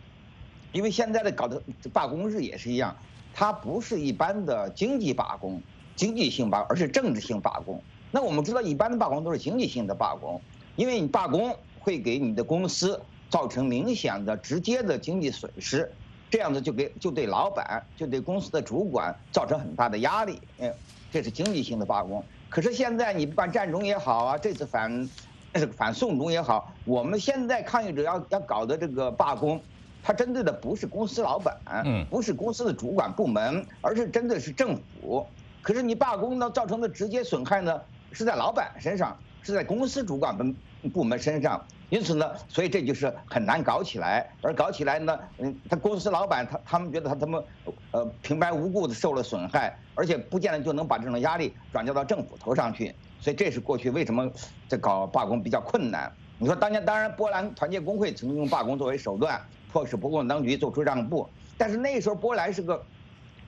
因为现在的搞的罢工日也是一样，它不是一般的经济罢工、经济性罢，而是政治性罢工。那我们知道，一般的罢工都是经济性的罢工，因为你罢工会给你的公司造成明显的、直接的经济损失，这样子就给就对老板、就对公司的主管造成很大的压力。嗯。这是经济性的罢工，可是现在你不管战中也好啊，这次反，反送中也好，我们现在抗议者要要搞的这个罢工，它针对的不是公司老板，嗯，不是公司的主管部门，而是针对是政府。可是你罢工呢，造成的直接损害呢，是在老板身上，是在公司主管部部门身上。因此呢，所以这就是很难搞起来，而搞起来呢，嗯，他公司老板他他们觉得他他们，呃，平白无故的受了损害，而且不见得就能把这种压力转交到政府头上去，所以这是过去为什么在搞罢工比较困难。你说当年当然波兰团结工会曾经用罢工作为手段，迫使不共当局做出让步，但是那时候波兰是个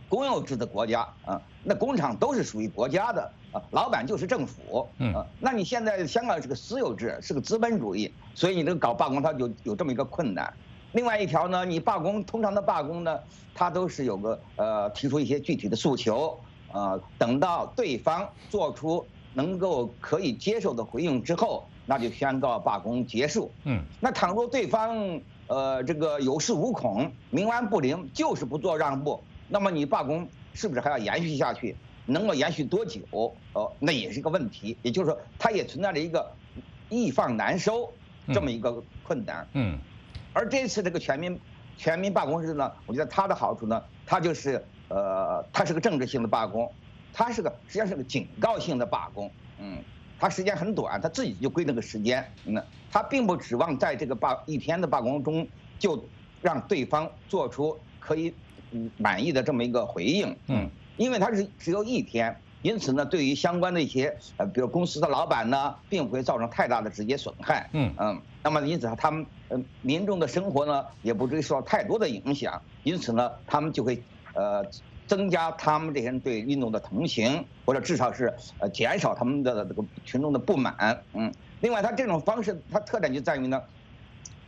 公有制的国家啊，那工厂都是属于国家的。老板就是政府，嗯，那你现在香港是个私有制，是个资本主义，所以你这个搞罢工，它有有这么一个困难。另外一条呢，你罢工通常的罢工呢，它都是有个呃提出一些具体的诉求，呃，等到对方做出能够可以接受的回应之后，那就宣告罢工结束。嗯，那倘若对方呃这个有恃无恐、冥顽不灵，就是不做让步，那么你罢工是不是还要延续下去？能够延续多久？哦，那也是一个问题。也就是说，它也存在着一个易放难收这么一个困难。嗯。而这次这个全民全民罢工日呢，我觉得它的好处呢，它就是呃，它是个政治性的罢工，它是个实际上是个警告性的罢工。嗯。它时间很短，它自己就规定个时间。嗯。它并不指望在这个罢一天的罢工中就让对方做出。可以嗯满意的这么一个回应。嗯，因为它是只有一天，因此呢，对于相关的一些呃，比如公司的老板呢，并不会造成太大的直接损害。嗯嗯，那么因此他们呃民众的生活呢，也不至于受到太多的影响，因此呢，他们就会呃增加他们这些人对运动的同情，或者至少是呃减少他们的这个群众的不满。嗯，另外，他这种方式，它特点就在于呢，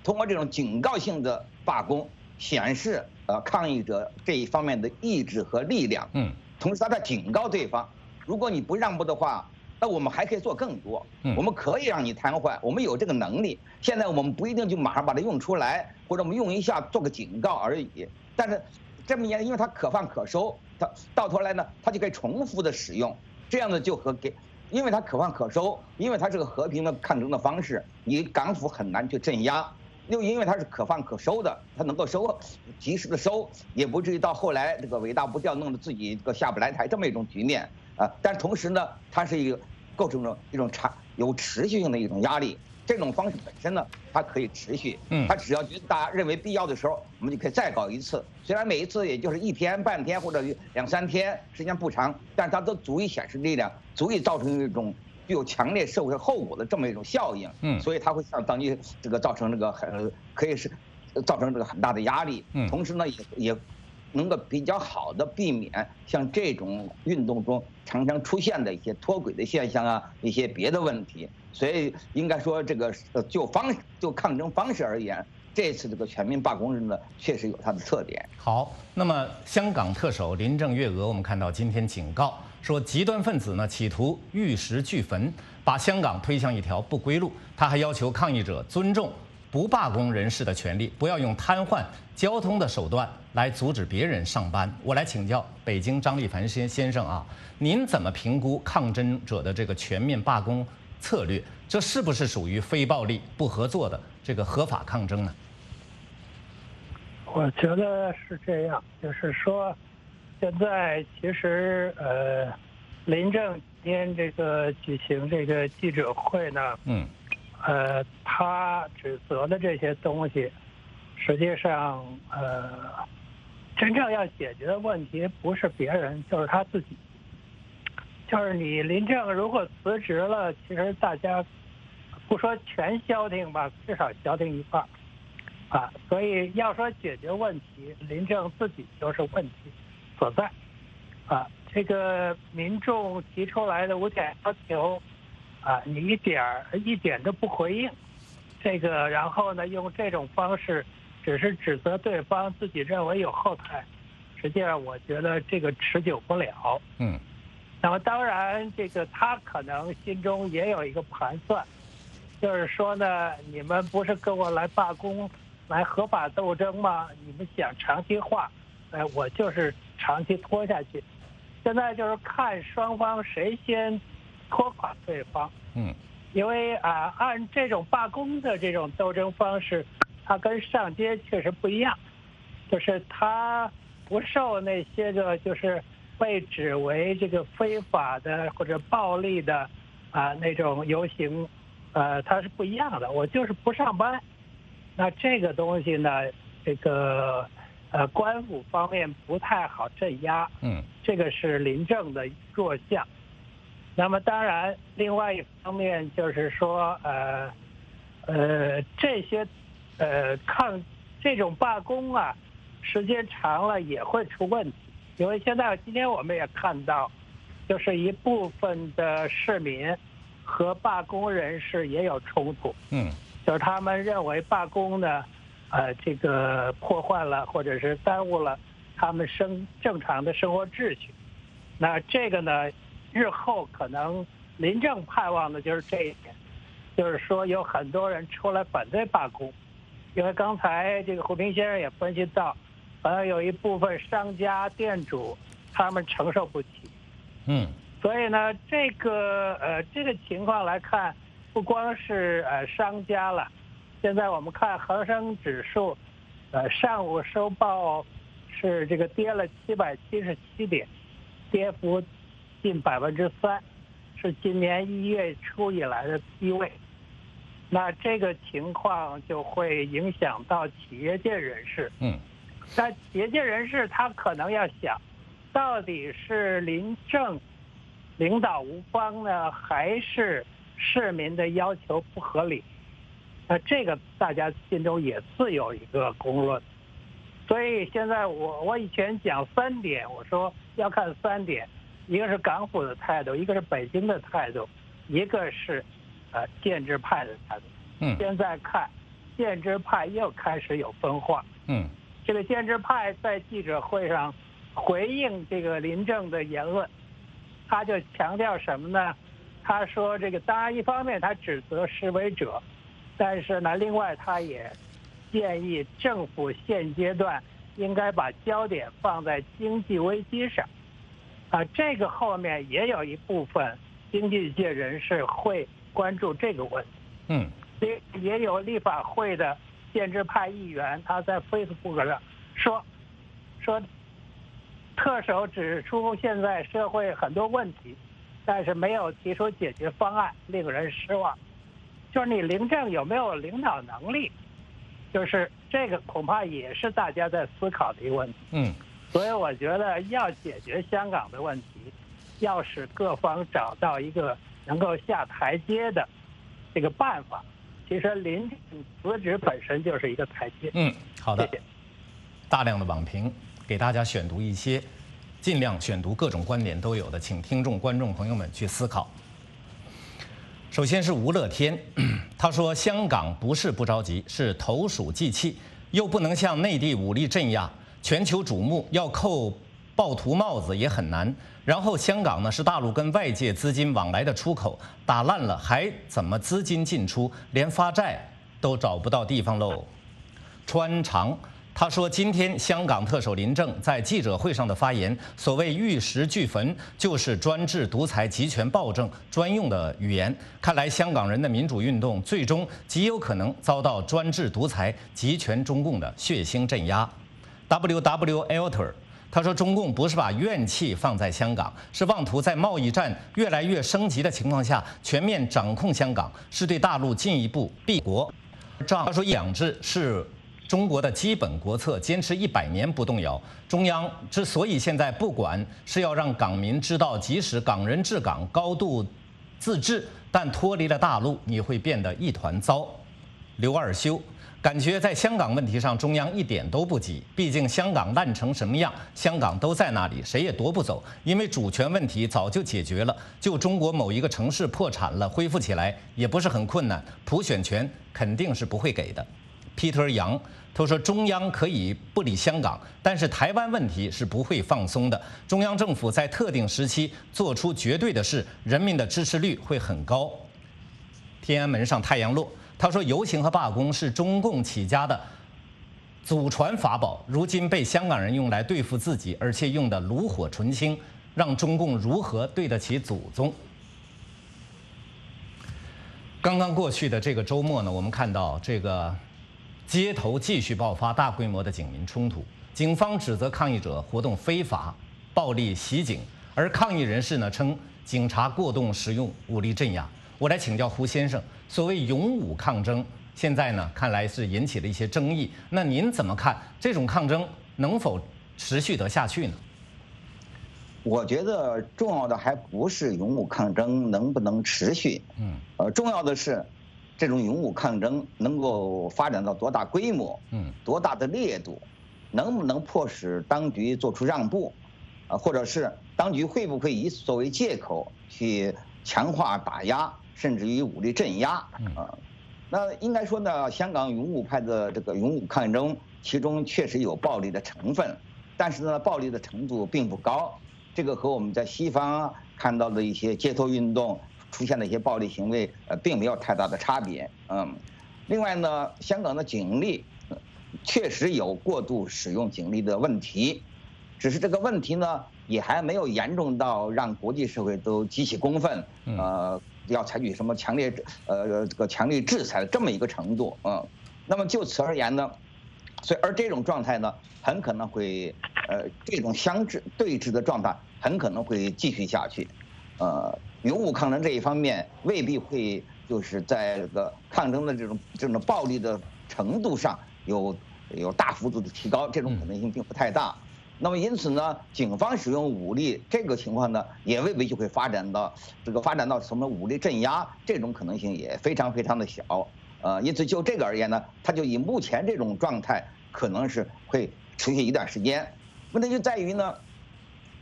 通过这种警告性的罢工，显示呃抗议者这一方面的意志和力量。嗯，同时他在警告对方，如果你不让步的话，那我们还可以做更多。嗯我们可以让你瘫痪，我们有这个能力。现在我们不一定就马上把它用出来，或者我们用一下做个警告而已。但是这么严，因为它可放可收，它到头来呢，它就可以重复的使用，这样呢就和给。因为它可放可收，因为它是个和平的抗争的方式，你港府很难去镇压。又因为它是可放可收的，它能够收，及时的收，也不至于到后来这个尾大不掉，弄得自己这个下不来台这么一种局面啊。但同时呢，它是一个构成了一种长有持续性的一种压力。这种方式本身呢，它可以持续，嗯它只要觉得大家认为必要的时候，我们就可以再搞一次。虽然每一次也就是一天、半天或者两三天，时间不长，但它都足以显示力量，足以造成一种具有强烈社会后果的这么一种效应。嗯所以它会向当地这个造成这个很可以是呃造成这个很大的压力。嗯同时呢，也也能够比较好的避免像这种运动中常常出现的一些脱轨的现象啊，一些别的问题。所以应该说，这个呃，就方就抗争方式而言，这次这个全民罢工日呢，确实有它的特点。好，那么香港特首林郑月娥，我们看到今天警告说，极端分子呢企图玉石俱焚，把香港推向一条不归路。他还要求抗议者尊重不罢工人士的权利，不要用瘫痪交通的手段来阻止别人上班。我来请教北京张立凡先先生啊，您怎么评估抗争者的这个全面罢工策略？这是不是属于非暴力不合作的这个合法抗争呢？我觉得是这样，就是说，现在其实呃，林郑今天这个举行这个记者会呢，嗯，呃，他指责的这些东西，实际上呃，真正要解决的问题不是别人，就是他自己。就是你林郑如果辞职了，其实大家不说全消停吧，至少消停一半儿。啊，所以要说解决问题，林郑自己就是问题所在。啊，这个民众提出来的五点要求，啊，你一点儿一点都不回应，这个然后呢，用这种方式，只是指责对方，自己认为有后台，实际上我觉得这个持久不了。嗯。那么当然，这个他可能心中也有一个盘算，就是说呢，你们不是跟我来罢工、来合法斗争吗？你们想长期化，哎，我就是长期拖下去。现在就是看双方谁先拖垮对方。嗯。因为啊，按这种罢工的这种斗争方式，它跟上街确实不一样，就是它不受那些个就是。被指为这个非法的或者暴力的啊那种游行，呃，它是不一样的。我就是不上班，那这个东西呢，这个呃官府方面不太好镇压。嗯，这个是临政的弱项。那么当然，另外一方面就是说，呃呃这些呃抗这种罢工啊，时间长了也会出问题。因为现在今天我们也看到，就是一部分的市民和罢工人士也有冲突。嗯，就是他们认为罢工呢，呃，这个破坏了或者是耽误了他们生正常的生活秩序。那这个呢，日后可能林政盼望的就是这一点，就是说有很多人出来反对罢工，因为刚才这个胡平先生也分析到。好像有一部分商家、店主，他们承受不起。嗯。所以呢，这个呃，这个情况来看，不光是呃商家了。现在我们看恒生指数，呃，上午收报是这个跌了七百七十七点，跌幅近百分之三，是今年一月初以来的低位。那这个情况就会影响到企业界人士。嗯。但业界人士他可能要想，到底是临政领导无方呢，还是市民的要求不合理？那这个大家心中也自有一个公论。所以现在我我以前讲三点，我说要看三点，一个是港府的态度，一个是北京的态度，一个是呃建制派的态度。嗯。现在看建制派又开始有分化。嗯。这个建制派在记者会上回应这个林郑的言论，他就强调什么呢？他说这个当然一方面他指责示威者，但是呢，另外他也。建议政府现阶段应该把焦点放在经济危机上，啊，这个后面也有一部分经济界人士会关注这个问题。嗯，也也有立法会的建制派议员，他在 Facebook 上说说，特首指出现在社会很多问题，但是没有提出解决方案，令人失望。就是你临政有没有领导能力？就是这个恐怕也是大家在思考的一个问题。嗯，所以我觉得要解决香港的问题，要使各方找到一个能够下台阶的这个办法。其实林辞职本身就是一个台阶。嗯，好的。谢谢。大量的网评给大家选读一些，尽量选读各种观点都有的，请听众观众朋友们去思考。首先是吴乐天，他说：“香港不是不着急，是投鼠忌器，又不能向内地武力镇压，全球瞩目，要扣暴徒帽子也很难。然后香港呢是大陆跟外界资金往来的出口，打烂了还怎么资金进出？连发债都找不到地方喽。”穿长。他说：“今天香港特首林郑在记者会上的发言，所谓玉石俱焚，就是专制独裁集权暴政专用的语言。看来香港人的民主运动最终极有可能遭到专制独裁集权中共的血腥镇压。wwlter 他说：“中共不是把怨气放在香港，是妄图在贸易战越来越升级的情况下全面掌控香港，是对大陆进一步闭国。”他说：“两制是。”中国的基本国策坚持一百年不动摇。中央之所以现在不管是要让港民知道，即使港人治港高度自治，但脱离了大陆，你会变得一团糟。刘二修感觉在香港问题上，中央一点都不急。毕竟香港烂成什么样，香港都在那里，谁也夺不走。因为主权问题早就解决了。就中国某一个城市破产了，恢复起来也不是很困难。普选权肯定是不会给的。Peter 杨他说：“中央可以不理香港，但是台湾问题是不会放松的。中央政府在特定时期做出绝对的事，人民的支持率会很高。”天安门上太阳落，他说：“游行和罢工是中共起家的祖传法宝，如今被香港人用来对付自己，而且用的炉火纯青，让中共如何对得起祖宗？”刚刚过去的这个周末呢，我们看到这个。街头继续爆发大规模的警民冲突，警方指责抗议者活动非法、暴力袭警，而抗议人士呢称警察过动使用武力镇压。我来请教胡先生，所谓勇武抗争，现在呢看来是引起了一些争议。那您怎么看这种抗争能否持续得下去呢？我觉得重要的还不是勇武抗争能不能持续，嗯，呃，重要的是。这种勇武抗争能够发展到多大规模？嗯，多大的烈度？能不能迫使当局做出让步？啊，或者是当局会不会以此作为借口去强化打压，甚至于武力镇压？啊，那应该说呢，香港勇武派的这个勇武抗争，其中确实有暴力的成分，但是呢，暴力的程度并不高。这个和我们在西方看到的一些街头运动。出现的一些暴力行为，呃，并没有太大的差别，嗯。另外呢，香港的警力确实有过度使用警力的问题，只是这个问题呢，也还没有严重到让国际社会都激起公愤，呃，要采取什么强烈呃这个强力制裁的这么一个程度，嗯。那么就此而言呢，所以而这种状态呢，很可能会，呃，这种相制对峙的状态很可能会继续下去，呃。勇武抗争这一方面未必会就是在这个抗争的这种这种暴力的程度上有有大幅度的提高，这种可能性并不太大。那么因此呢，警方使用武力这个情况呢，也未必就会发展到这个发展到什么武力镇压这种可能性也非常非常的小。呃，因此就这个而言呢，它就以目前这种状态，可能是会持续一段时间。问题就在于呢，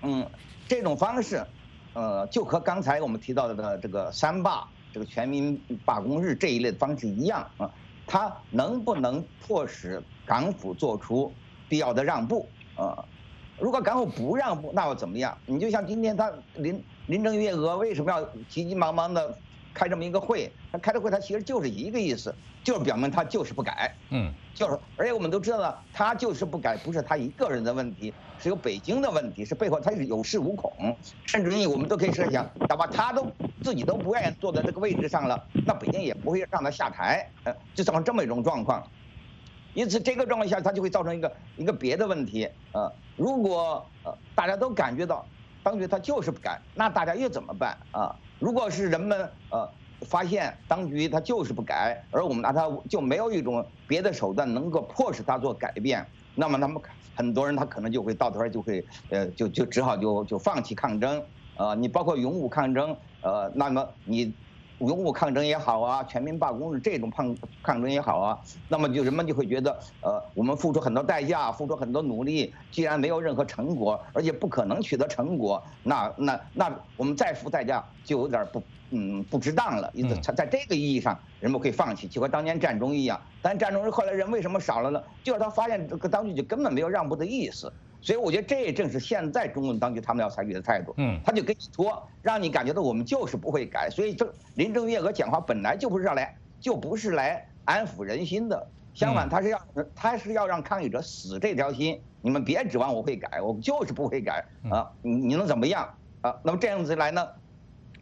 嗯，这种方式，呃，就和刚才我们提到的这个三罢、这个全民罢工日这一类的方式一样啊，它能不能迫使港府做出必要的让步啊？如果港府不让步，那又怎么样？你就像今天他林林郑月娥为什么要急急忙忙的开这么一个会？他开的会，他其实就是一个意思，就是表明他就是不改。嗯，就是，而且我们都知道了，他就是不改，不是他一个人的问题，是有北京的问题，是背后他是有恃无恐，甚至于我们都可以设想，哪怕他都自己都不愿意坐在这个位置上了，那北京也不会让他下台。呃，就造成这么一种状况。因此，这个状况下，他就会造成一个一个别的问题。呃，如果呃大家都感觉到当局他就是不改，那大家又怎么办啊？如果是人们呃发现当局他就是不改，而我们拿他就没有一种别的手段能够迫使他做改变，那么他们很多人他可能就会到头儿就会呃就就只好就就放弃抗争。呃，你包括勇武抗争，呃，那么你。勇武抗争也好啊，全民罢工的这种抗抗争也好啊，那么就人们就会觉得，呃，我们付出很多代价，付出很多努力，既然没有任何成果，而且不可能取得成果，那那那我们再付代价就有点不嗯不值当了。因此，在在这个意义上，人们会放弃，就和当年战中一样。但战中后来人为什么少了呢？就是他发现这个当局就根本没有让步的意思。所以我觉得这也正是现在中共当局他们要采取的态度，嗯，他就跟你拖，让你感觉到我们就是不会改。所以这林郑月娥讲话本来就不是来，就不是来安抚人心的，相反他是要他是要让抗议者死这条心。你们别指望我会改，我就是不会改啊！你你能怎么样啊？那么这样子来呢？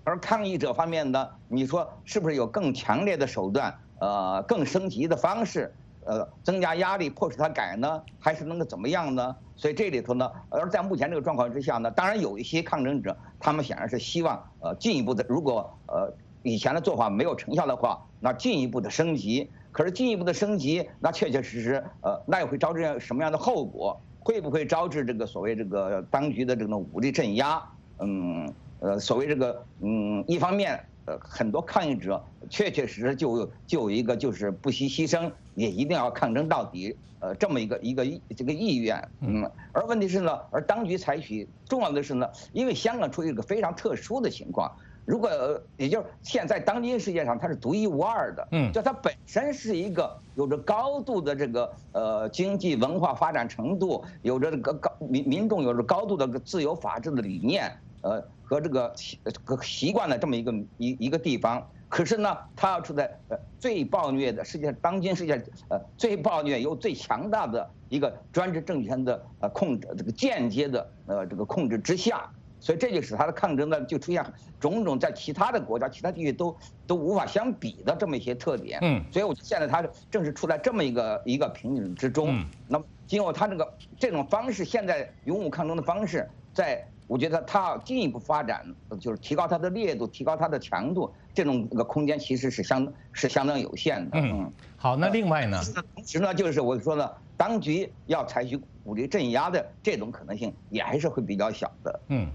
而抗议者方面呢，你说是不是有更强烈的手段？呃，更升级的方式？呃，增加压力迫使他改呢，还是能够怎么样呢？所以这里头呢，而在目前这个状况之下呢，当然有一些抗争者，他们显然是希望呃进一步的，如果呃以前的做法没有成效的话，那进一步的升级。可是进一步的升级，那确确实实呃，那又会招致什么样的后果？会不会招致这个所谓这个当局的这种武力镇压？嗯，呃，所谓这个嗯，一方面。呃，很多抗议者确确实实就就有一个就是不惜牺牲也一定要抗争到底，呃，这么一个一个这个意愿，嗯，而问题是呢，而当局采取重要的是呢，因为香港处于一个非常特殊的情况，如果也就是现在当今世界上它是独一无二的，嗯，就它本身是一个有着高度的这个呃经济文化发展程度，有着这个高民民众有着高度的自由法治的理念，呃。和这个习个习惯的这么一个一一个地方，可是呢，他要处在呃最暴虐的世界当今世界呃最暴虐又最强大的一个专制政权的呃控制这个间接的呃这个控制之下，所以这就使他的抗争呢就出现种种在其他的国家其他地区都都无法相比的这么一些特点。嗯，所以我现在他正是处在这么一个一个瓶颈之中。嗯，那么经过他这个这种方式，现在勇武抗争的方式在。我觉得它要进一步发展，就是提高它的烈度，提高它的强度，这种个空间其实是相是相当有限的。嗯，好，那另外呢？同时呢，就是我说呢，当局要采取武力镇压的这种可能性也还是会比较小的。嗯，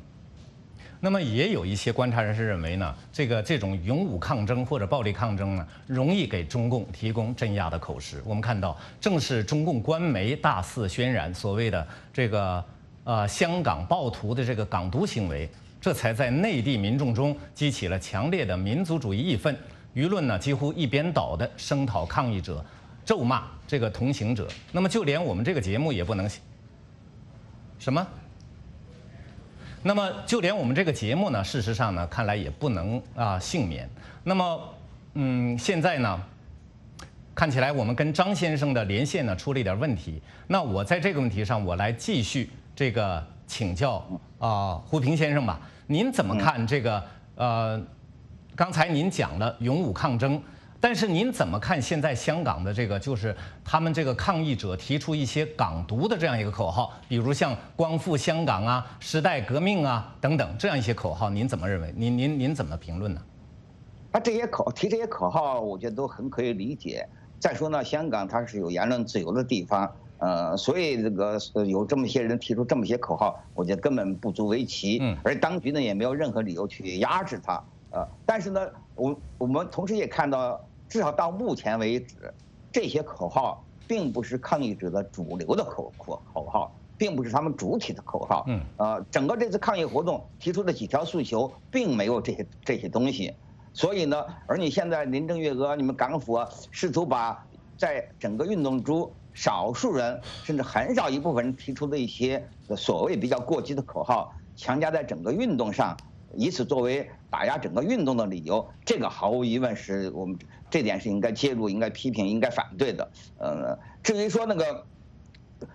那么也有一些观察人士认为呢，这个这种勇武抗争或者暴力抗争呢，容易给中共提供镇压的口实。我们看到，正是中共官媒大肆渲染所谓的这个。呃，香港暴徒的这个港独行为，这才在内地民众中激起了强烈的民族主义义愤，舆论呢几乎一边倒的声讨抗议者，咒骂这个同行者。那么就连我们这个节目也不能什么？那么就连我们这个节目呢，事实上呢，看来也不能啊幸免。那么，嗯，现在呢，看起来我们跟张先生的连线呢出了一点问题。那我在这个问题上，我来继续。这个请教啊，胡平先生吧，您怎么看这个？呃，刚才您讲了勇武抗争，但是您怎么看现在香港的这个，就是他们这个抗议者提出一些港独的这样一个口号，比如像光复香港啊、时代革命啊等等这样一些口号，您怎么认为？您您您怎么评论呢？他这些口提这些口号，我觉得都很可以理解。再说呢，香港它是有言论自由的地方，呃，所以这个有这么些人提出这么些口号，我觉得根本不足为奇。嗯，而当局呢也没有任何理由去压制他。呃，但是呢，我我们同时也看到，至少到目前为止，这些口号并不是抗议者的主流的口口口号，并不是他们主体的口号。嗯，呃，整个这次抗议活动提出的几条诉求，并没有这些这些东西。所以呢，而你现在林郑月娥、你们港府啊，试图把在整个运动中少数人甚至很少一部分人提出的一些所谓比较过激的口号，强加在整个运动上，以此作为打压整个运动的理由，这个毫无疑问是我们这点是应该介入、应该批评、应该反对的。呃，至于说那个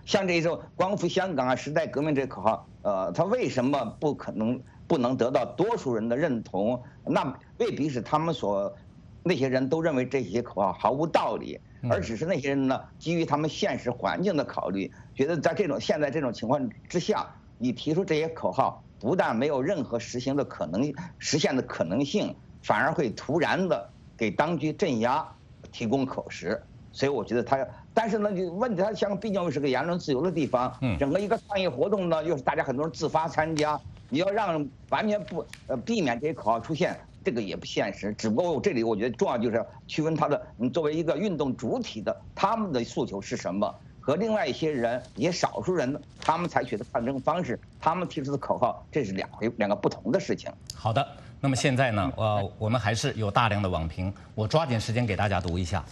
像这种“光复香港”啊、“时代革命”这口号，呃，它为什么不可能？不能得到多数人的认同，那未必是他们所那些人都认为这些口号毫无道理，而只是那些人呢，基于他们现实环境的考虑，觉得在这种现在这种情况之下，你提出这些口号，不但没有任何实行的可能实现的可能性，反而会突然的给当局镇压提供口实。所以我觉得他，但是呢，就问题他香港毕竟又是个言论自由的地方，整个一个抗议活动呢，又是大家很多人自发参加。你要让完全不呃避免这些口号出现，这个也不现实。只不过这里我觉得重要就是区分他的，你作为一个运动主体的他们的诉求是什么，和另外一些人一些少数人他们采取的抗争方式，他们提出的口号，这是两回两个不同的事情。好的，那么现在呢，呃，我们还是有大量的网评，我抓紧时间给大家读一下。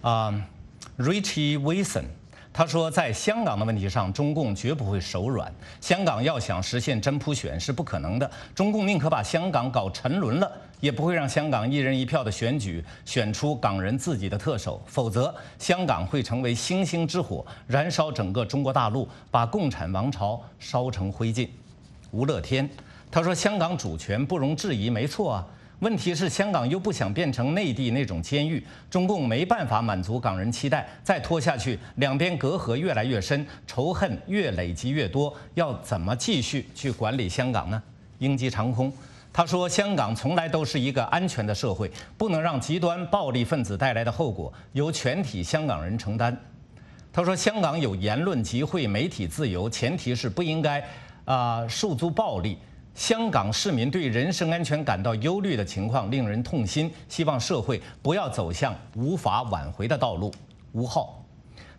啊，Richie Wilson。他说，在香港的问题上，中共绝不会手软。香港要想实现真普选是不可能的。中共宁可把香港搞沉沦了，也不会让香港一人一票的选举选出港人自己的特首，否则香港会成为星星之火，燃烧整个中国大陆，把共产王朝烧成灰烬。吴乐天，他说，香港主权不容置疑，没错啊。问题是香港又不想变成内地那种监狱，中共没办法满足港人期待，再拖下去，两边隔阂越来越深，仇恨越累积越多，要怎么继续去管理香港呢？鹰击长空，他说香港从来都是一个安全的社会，不能让极端暴力分子带来的后果由全体香港人承担。他说香港有言论、集会、媒体自由，前提是不应该啊诉诸暴力。香港市民对人身安全感到忧虑的情况令人痛心，希望社会不要走向无法挽回的道路。吴浩，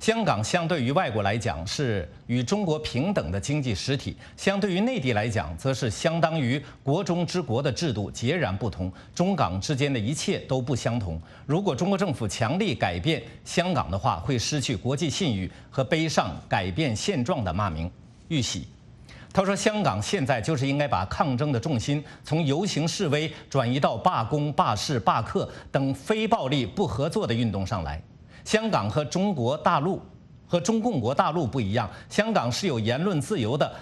香港相对于外国来讲是与中国平等的经济实体，相对于内地来讲，则是相当于国中之国的制度截然不同。中港之间的一切都不相同。如果中国政府强力改变香港的话，会失去国际信誉和背上改变现状的骂名。玉玺。他说：“香港现在就是应该把抗争的重心从游行示威转移到罢工、罢市、罢课等非暴力不合作的运动上来。香港和中国大陆和中共国大陆不一样，香港是有言论自由的，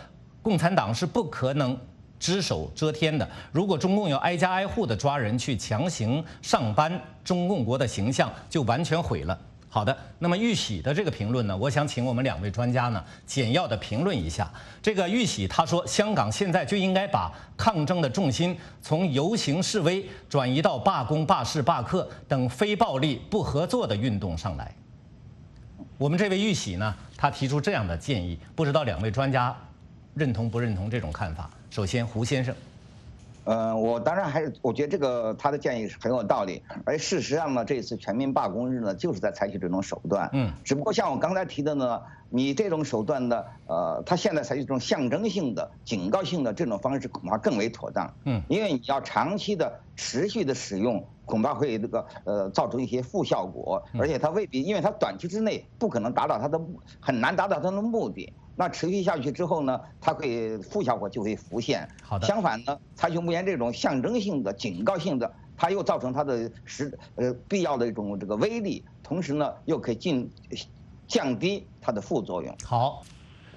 共产党是不可能只手遮天的。如果中共要挨家挨户的抓人去强行上班，中共国的形象就完全毁了。”好的，那么玉玺的这个评论呢，我想请我们两位专家呢简要的评论一下。这个玉玺他说，香港现在就应该把抗争的重心从游行示威转移到罢工、罢市、罢课等非暴力不合作的运动上来。我们这位玉玺呢，他提出这样的建议，不知道两位专家认同不认同这种看法？首先，胡先生。呃，我当然还是我觉得这个他的建议是很有道理，而事实上呢，这次全民罢工日呢，就是在采取这种手段。嗯，只不过像我刚才提的呢，你这种手段的，呃，他现在采取这种象征性的、警告性的这种方式，恐怕更为妥当。嗯，因为你要长期的、持续的使用，恐怕会这个呃造成一些负效果，而且它未必，因为它短期之内不可能达到它的很难达到它的目的。那持续下去之后呢，它会负效果就会浮现。好的。相反呢，采取目前这种象征性的、警告性的，它又造成它的实呃必要的一种这个威力，同时呢又可以进降低它的副作用。好，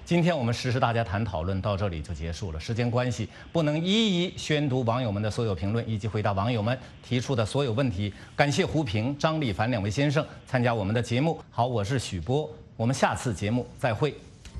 今天我们实时大家谈讨论到这里就结束了。时间关系，不能一一宣读网友们的所有评论以及回答网友们提出的所有问题。感谢胡平、张立凡两位先生参加我们的节目。好，我是许波，我们下次节目再会。